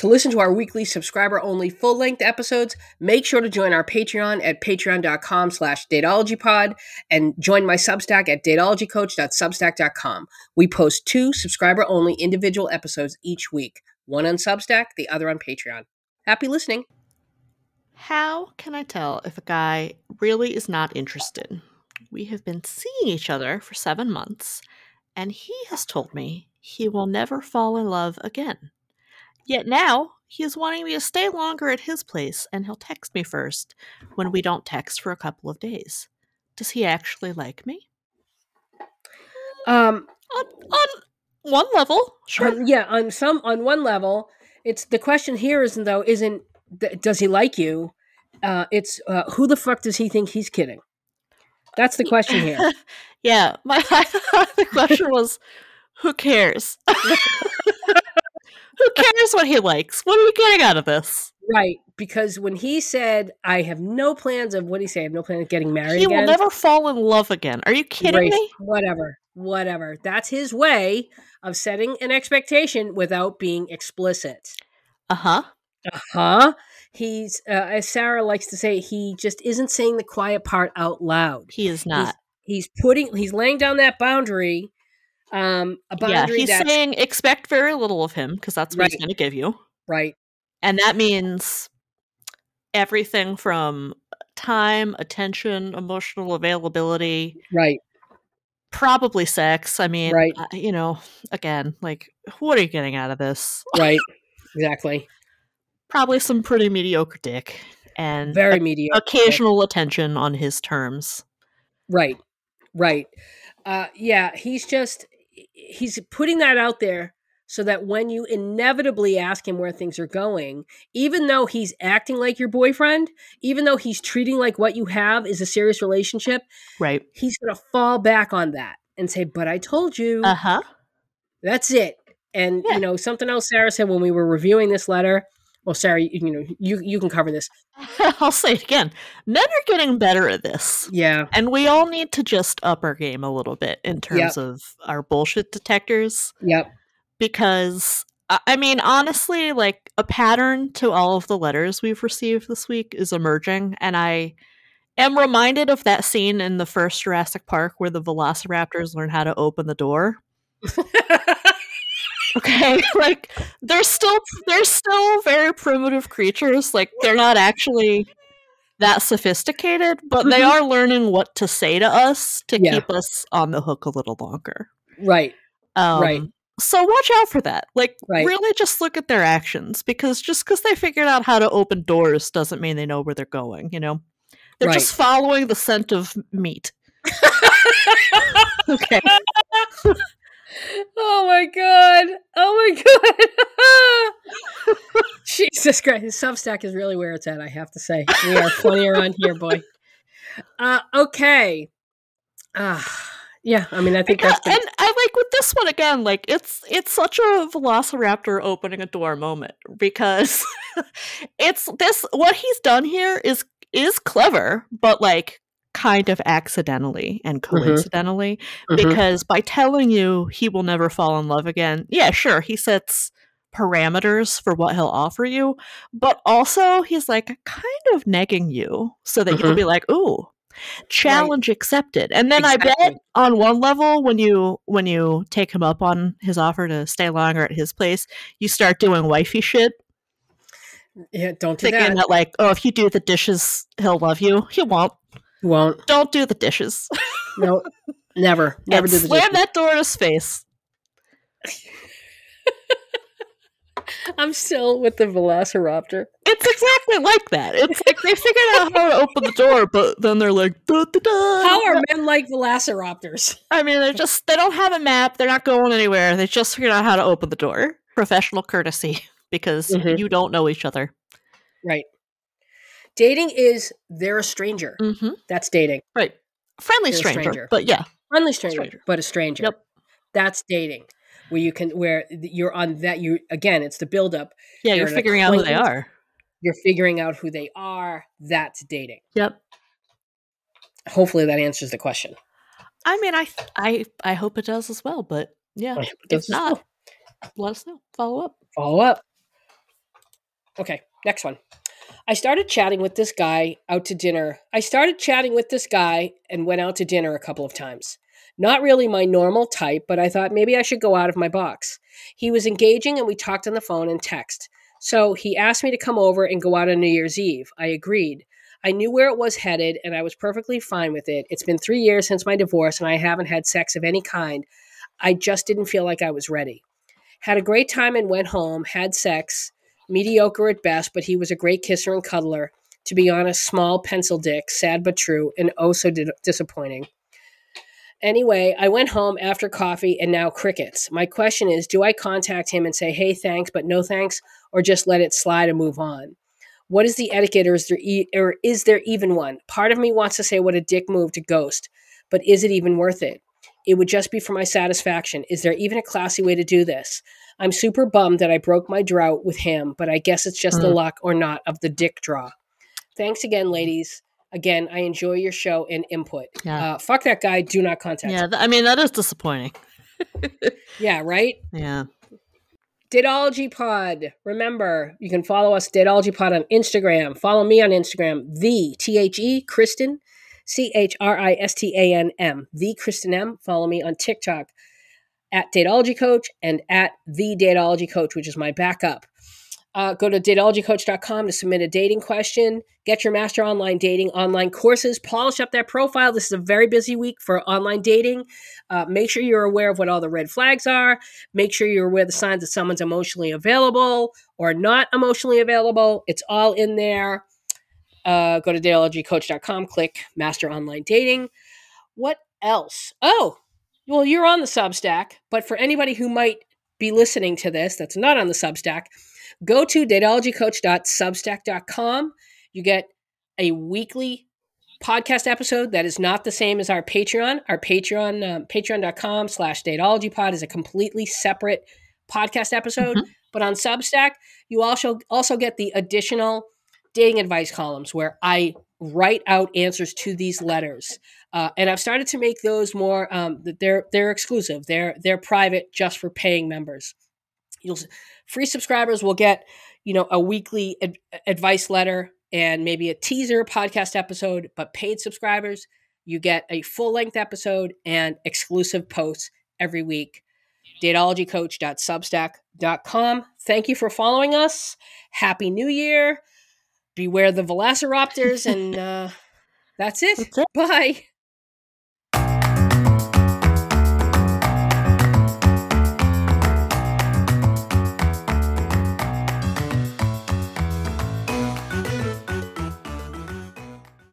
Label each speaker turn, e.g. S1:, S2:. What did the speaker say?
S1: To listen to our weekly subscriber-only full-length episodes, make sure to join our Patreon at patreon.com slash dateologypod and join my Substack at dateologycoach.substack.com. We post two subscriber-only individual episodes each week, one on Substack, the other on Patreon. Happy listening.
S2: How can I tell if a guy really is not interested? We have been seeing each other for seven months, and he has told me he will never fall in love again. Yet now he is wanting me to stay longer at his place, and he'll text me first when we don't text for a couple of days. Does he actually like me?
S1: Um,
S2: On, on one level, sure.
S1: yeah, on some on one level, it's the question here isn't though isn't th- does he like you? Uh, it's uh, who the fuck does he think he's kidding? That's the question here.
S2: yeah, my the question was, who cares? Who cares what he likes? What are we getting out of this?
S1: right, because when he said, "I have no plans of what do you say? I have no plans of getting married
S2: He
S1: again."
S2: will never fall in love again. Are you kidding
S1: Race,
S2: me?
S1: Whatever, whatever. That's his way of setting an expectation without being explicit.
S2: Uh huh.
S1: Uh huh. He's, uh, as Sarah likes to say, he just isn't saying the quiet part out loud.
S2: He is not.
S1: He's putting, he's laying down that boundary. Um, a
S2: Yeah, he's saying expect very little of him because that's what he's going to give you,
S1: right.
S2: and that means everything from time, attention, emotional availability,
S1: Right.
S2: probably sex. I mean,
S1: Right.
S2: uh, you know, again, like, what are you getting out of this?
S1: Right. exactly.
S2: Probably some pretty mediocre dick and
S1: Very
S2: o-
S1: mediocre.
S2: occasional attention on his terms.
S1: Right. Right. Uh, yeah, he's just he's putting that out there so that when you inevitably ask him where things are going, even though he's acting like your boyfriend, even though he's treating like what you have is a serious relationship,
S2: Right.
S1: he's going to fall back on that and say, "But I told you."
S2: Uh huh.
S1: That's it. And
S2: Yeah.
S1: you know, something else Sarah said when we were reviewing this letter. Well, Sarah, you, know, you you can cover this.
S2: I'll say it again. Men are getting better at this.
S1: Yeah.
S2: And we all need to just up our game a little bit in terms of our bullshit detectors
S1: Yep.
S2: because I mean honestly like a pattern to all of the letters we've received this week is emerging and I am reminded of that scene in the first Jurassic Park where the velociraptors learn how to open the door. Okay, like they're still they're still very primitive creatures. Like they're not actually that sophisticated, but they
S1: Mhm.
S2: are learning what to say to us to
S1: Yeah.
S2: keep us on the hook a little longer.
S1: right.
S2: Um,
S1: Right.
S2: So watch out for that. Like
S1: Right.
S2: really just look at their actions because just because they figured out how to open doors doesn't mean they know where they're going, you know? They're
S1: Right.
S2: just following the scent of meat. Okay.
S1: Oh my god! Oh my god! Jesus Christ! His Substack is really where it's at. I have to say, we are funnier on here, boy. Uh, okay. Uh, yeah. I mean, I think
S2: Yeah,
S1: that's the,
S2: and I like with this one again, like it's it's such a velociraptor opening a door moment because it's this what he's done here is is clever, but like kind of accidentally and coincidentally
S1: Mhm.
S2: because by telling you he will never fall in love again, yeah, sure, he sets parameters for what he'll offer you, but also he's like kind of negging you so that you'll
S1: Mhm.
S2: be like, ooh, challenge accepted. And then I bet on one level when you when you take him up on his offer to stay longer at his place, you start doing wifey shit,
S1: yeah. Don't do
S2: thinking
S1: that.
S2: that like, oh, if you do the dishes, he'll love you. He won't.
S1: Won't.
S2: Don't do the dishes.
S1: No. Never. Never
S2: and
S1: do the
S2: slam
S1: dishes.
S2: that door in his face.
S1: I'm still with the Velociraptor.
S2: It's exactly like that. It's like they figured out how to open the door, but then they're like, da, da, da.
S1: How are men like Velociraptors?
S2: I mean, they're just they don't have a map. They're not going anywhere. They just figured out how to open the door. Professional courtesy because
S1: Mhm.
S2: you don't know each other.
S1: Right. Dating is they're a stranger.
S2: Mm-hmm.
S1: That's dating.
S2: Right. Friendly stranger,
S1: stranger.
S2: but yeah.
S1: Friendly stranger,
S2: Stranger.
S1: but a stranger.
S2: Yep.
S1: That's dating. Where you can where you're on that you again, it's the buildup.
S2: Yeah,
S1: You're
S2: you're figuring out who they are.
S1: You're figuring out who they are. That's dating.
S2: Yep.
S1: Hopefully that answers the question.
S2: I mean, I I I hope it does as well, but yeah.
S1: I hope it
S2: If not, let us know. Follow up.
S1: Follow up. Okay, next one. I started chatting with this guy out to dinner. I started chatting with this guy and went out to dinner a couple of times. Not really my normal type, but I thought maybe I should go out of my box. He was engaging and we talked on the phone and text. So he asked me to come over and go out on New Year's Eve. I agreed. I knew where it was headed and I was perfectly fine with it. It's been three years since my divorce and I haven't had sex of any kind. I just didn't feel like I was ready. Had a great time and went home, had sex, mediocre at best, but he was a great kisser and cuddler. To be honest, small pencil dick, sad but true, and oh so di- disappointing. Anyway, I went home after coffee and now crickets. My question is do I contact him and say, hey, thanks, but no thanks, or just let it slide and move on? What is the etiquette, or is there, e- or is there even one? Part of me wants to say what a dick move to ghost, but is it even worth it? It would just be for my satisfaction. Is there even a classy way to do this? I'm super bummed that I broke my drought with him, but I guess it's just mm. the luck or not of the dick draw. Thanks again, ladies. Again, I enjoy your show and input. Yeah. Uh, fuck that guy. Do not contact.
S2: Yeah, th- I mean that is disappointing.
S1: yeah. Right.
S2: Yeah.
S1: Dateology Pod. Remember, you can follow us, Dateology Pod, on Instagram. Follow me on Instagram, the T H E Kristen, C H R I S T A N M, the Kristen M. Follow me on TikTok at Dateology Coach and at the Dateology Coach, which is my backup. Uh, go to dateologycoach.com to submit a dating question. Get your master online dating online courses. Polish up that profile. This is a very busy week for online dating. Uh, make sure you're aware of what all the red flags are. Make sure you're aware of the signs that someone's emotionally available or not emotionally available. It's all in there. Uh, go to dateologycoach.com, click master online dating. What else? Oh, well, you're on the Substack, but for anybody who might be listening to this that's not on the Substack, Go to dateologycoach.substack.com. You get a weekly podcast episode that is not the same as our Patreon. Our Patreon, um, patreon.com slash dateologypod is a completely separate podcast episode. Mm-hmm. But on Substack, you also also get the additional dating advice columns where I write out answers to these letters. Uh, and I've started to make those more um, they're they're exclusive. They're they're private just for paying members. You'll free subscribers will get, you know, a weekly ad- advice letter and maybe a teaser podcast episode, but paid subscribers, you get a full length episode and exclusive posts every week. DateologyCoach.substack.com. Thank you for following us. Happy New Year. Beware the velociraptors, and uh, that's it. That's it. Bye.